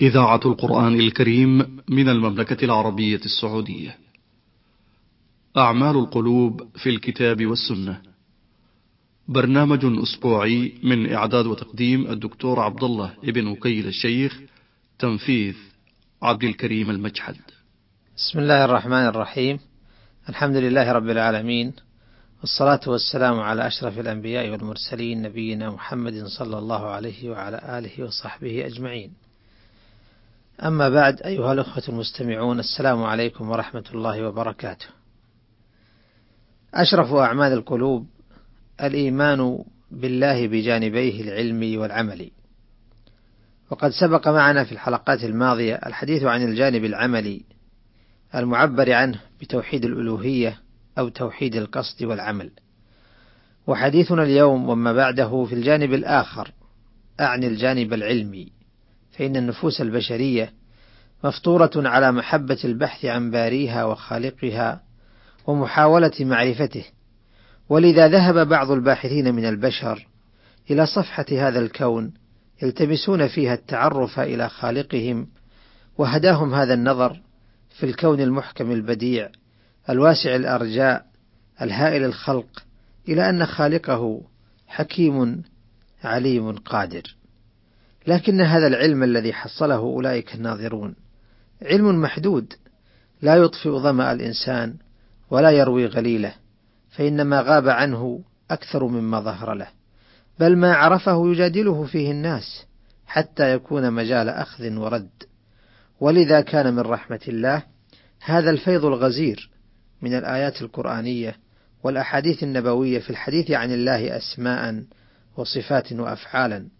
إذاعة القرآن الكريم من المملكة العربية السعودية. أعمال القلوب في الكتاب والسنة. برنامج أسبوعي من إعداد وتقديم الدكتور عبد الله ابن وكيل الشيخ. تنفيذ عبد الكريم المجحد. بسم الله الرحمن الرحيم. الحمد لله رب العالمين. والصلاة والسلام على أشرف الأنبياء والمرسلين نبينا محمد صلى الله عليه وعلى آله وصحبه أجمعين. أما بعد أيها الأخوة المستمعون السلام عليكم ورحمة الله وبركاته. أشرف أعمال القلوب الإيمان بالله بجانبيه العلمي والعملي. وقد سبق معنا في الحلقات الماضية الحديث عن الجانب العملي المعبر عنه بتوحيد الألوهية أو توحيد القصد والعمل. وحديثنا اليوم وما بعده في الجانب الآخر أعني الجانب العلمي فإن النفوس البشرية مفطورة على محبة البحث عن باريها وخالقها ومحاولة معرفته، ولذا ذهب بعض الباحثين من البشر إلى صفحة هذا الكون يلتمسون فيها التعرف إلى خالقهم، وهداهم هذا النظر في الكون المحكم البديع الواسع الأرجاء الهائل الخلق إلى أن خالقه حكيم عليم قادر. لكن هذا العلم الذي حصله أولئك الناظرون علم محدود لا يطفئ ظمأ الإنسان ولا يروي غليله فإن ما غاب عنه أكثر مما ظهر له بل ما عرفه يجادله فيه الناس حتى يكون مجال أخذ ورد. ولذا كان من رحمة الله هذا الفيض الغزير من الآيات القرآنية والأحاديث النبوية في الحديث عن الله أسماء وصفات وأفعالا.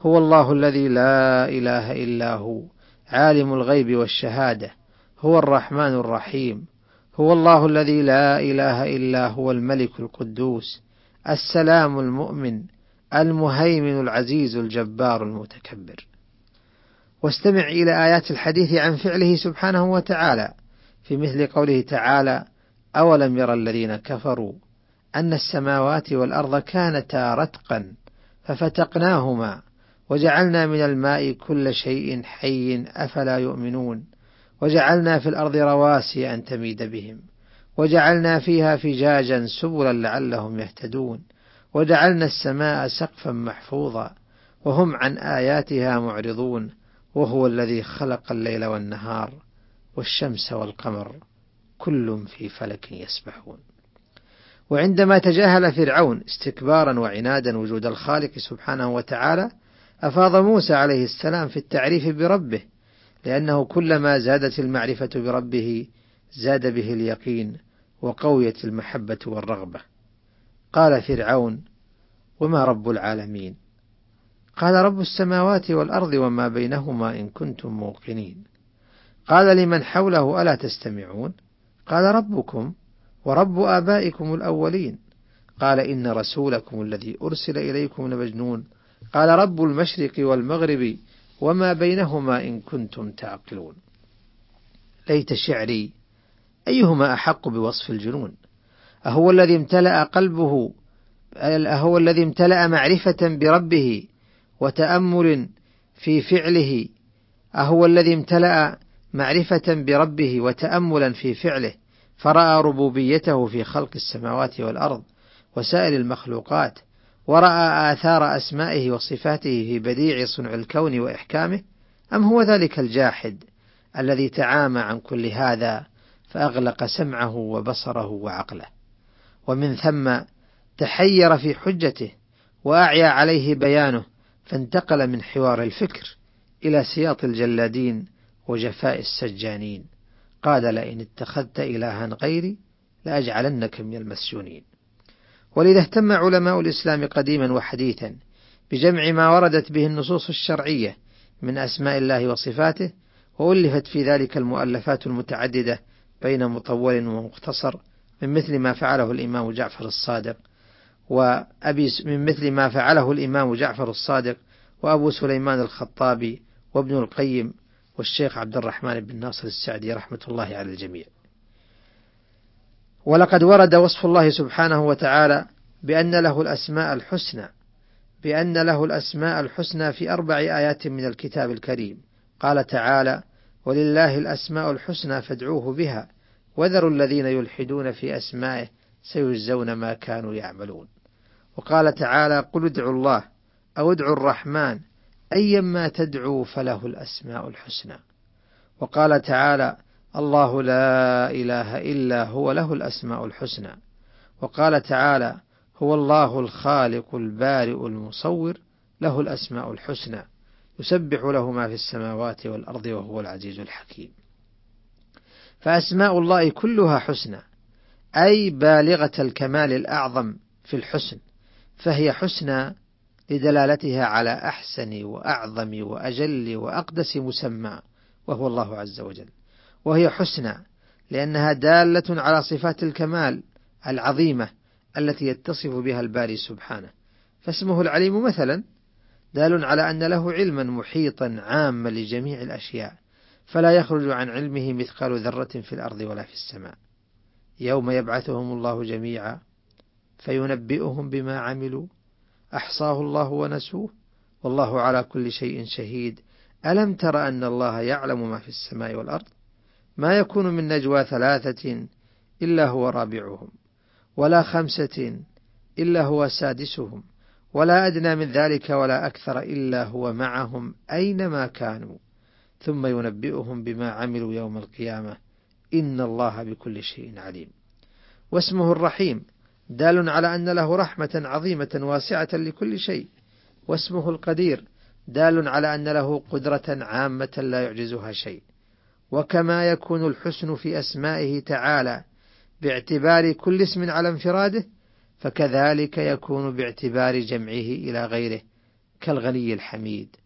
هو الله الذي لا إله إلا هو عالم الغيب والشهادة هو الرحمن الرحيم هو الله الذي لا إله إلا هو الملك القدوس السلام المؤمن المهيمن العزيز الجبار المتكبر. واستمع إلى آيات الحديث عن فعله سبحانه وتعالى. في مثل قوله تعالى أولم يرى الذين كفروا أن السماوات والأرض كانتا رتقا ففتقناهما وجعلنا من الماء كل شيء حي أفلا يؤمنون. وجعلنا في الأرض رواسي أن تميد بهم. وجعلنا فيها فجاجا سبلا لعلهم يهتدون. وجعلنا السماء سقفا محفوظا. وهم عن آياتها معرضون. وهو الذي خلق الليل والنهار والشمس والقمر. كل في فلك يسبحون. وعندما تجاهل فرعون استكبارا وعنادا وجود الخالق سبحانه وتعالى أفاض موسى عليه السلام في التعريف بربه لأنه كلما زادت المعرفة بربه زاد به اليقين وقويت المحبة والرغبة. قال فرعون وما رب العالمين؟ قال رب السماوات والأرض وما بينهما إن كنتم موقنين. قال لمن حوله ألا تستمعون؟ قال ربكم ورب آبائكم الأولين. قال إن رسولكم الذي أرسل إليكم لمجنون قال رب المشرق والمغرب وما بينهما إن كنتم تعقلون. ليت شعري أيهما أحق بوصف الجنون؟ أهو الذي امتلأ قلبه أهو الذي امتلأ معرفة بربه وتأمل في فعله. أهو الذي امتلأ معرفة بربه وتأملا في فعله. فرأى ربوبيته في خلق السماوات والأرض وسائر المخلوقات. ورأى آثار أسمائه وصفاته في بديع صنع الكون وإحكامه أم هو ذلك الجاحد الذي تعامى عن كل هذا فأغلق سمعه وبصره وعقله؟ ومن ثم تحير في حجته وأعيا عليه بيانه فانتقل من حوار الفكر إلى سياط الجلادين وجفاء السجانين. قال لئن اتخذت إلها غيري لأجعلنك من المسجونين. ولذا اهتم علماء الإسلام قديما وحديثا بجمع ما وردت به النصوص الشرعية من أسماء الله وصفاته وألفت في ذلك المؤلفات المتعددة بين مطول ومختصر من مثل ما فعله الإمام جعفر الصادق وأبي من مثل ما فعله الإمام جعفر الصادق وأبو سليمان الخطابي وابن القيم والشيخ عبد الرحمن بن ناصر السعدي رحمة الله على الجميع. ولقد ورد وصف الله سبحانه وتعالى بأن له الأسماء الحسنى بأن له الأسماء الحسنى في أربع آيات من الكتاب الكريم. قال تعالى ولله الأسماء الحسنى فادعوه بها وذروا الذين يلحدون في أسمائه سيجزون ما كانوا يعملون. وقال تعالى قل ادعوا الله أو ادعوا الرحمن أيما تدعوا فله الأسماء الحسنى. وقال تعالى الله لا إله إلا هو له الأسماء الحسنى. وقال تعالى هو الله الخالق البارئ المصور له الأسماء الحسنى. يسبح له ما في السماوات والأرض وهو العزيز الحكيم. فأسماء الله كلها حسنى أي بالغة الكمال الأعظم في الحسن فهي حسنى لدلالتها على أحسن وأعظم وأجل وأقدس مسمى وهو الله عز وجل. وهي حسنى لأنها دالة على صفات الكمال العظيمة التي يتصف بها الباري سبحانه. فاسمه العليم مثلا دال على أن له علما محيطا عاما لجميع الأشياء فلا يخرج عن علمه مثقال ذرة في الأرض ولا في السماء. يوم يبعثهم الله جميعا فينبئهم بما عملوا. أحصاه الله ونسوه. والله على كل شيء شهيد. ألم تر أن الله يعلم ما في السماء والأرض؟ ما يكون من نجوى ثلاثة إلا هو رابعهم ولا خمسة إلا هو سادسهم ولا أدنى من ذلك ولا أكثر إلا هو معهم أينما كانوا. ثم ينبئهم بما عملوا يوم القيامة. إن الله بكل شيء عليم. واسمه الرحيم. دال على أن له رحمة عظيمة واسعة لكل شيء. واسمه القدير. دال على أن له قدرة عامة لا يعجزها شيء. وكما يكون الحسن في أسمائه تعالى باعتبار كل اسم على انفراده فكذلك يكون باعتبار جمعه إلى غيره كالغني الحميد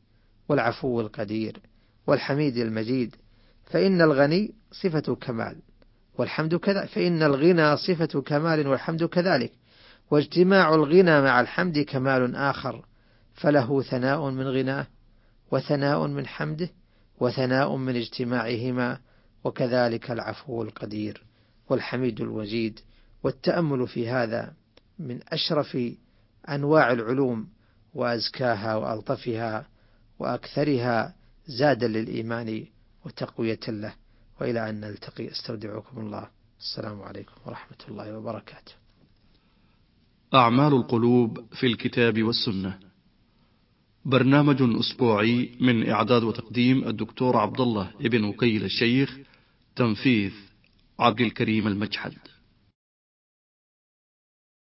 والعفو القدير والحميد المجيد. فإن الغني صفة كمال والحمد كذا فإن الغنى صفة كمال والحمد كذلك. واجتماع الغنى مع الحمد كمال آخر فله ثناء من غناه وثناء من حمده وثناء من اجتماعهما وكذلك العفو القدير والحميد الوجيد. والتأمل في هذا من أشرف أنواع العلوم وأزكاها وألطفها وأكثرها زادا للإيمان وتقوية له. وإلى أن نلتقي أستودعكم الله. السلام عليكم ورحمة الله وبركاته. أعمال القلوب في الكتاب والسنة. برنامج أسبوعي من إعداد وتقديم الدكتور عبد الله ابن وكيل الشيخ تنفيذ عبد الكريم المجحد.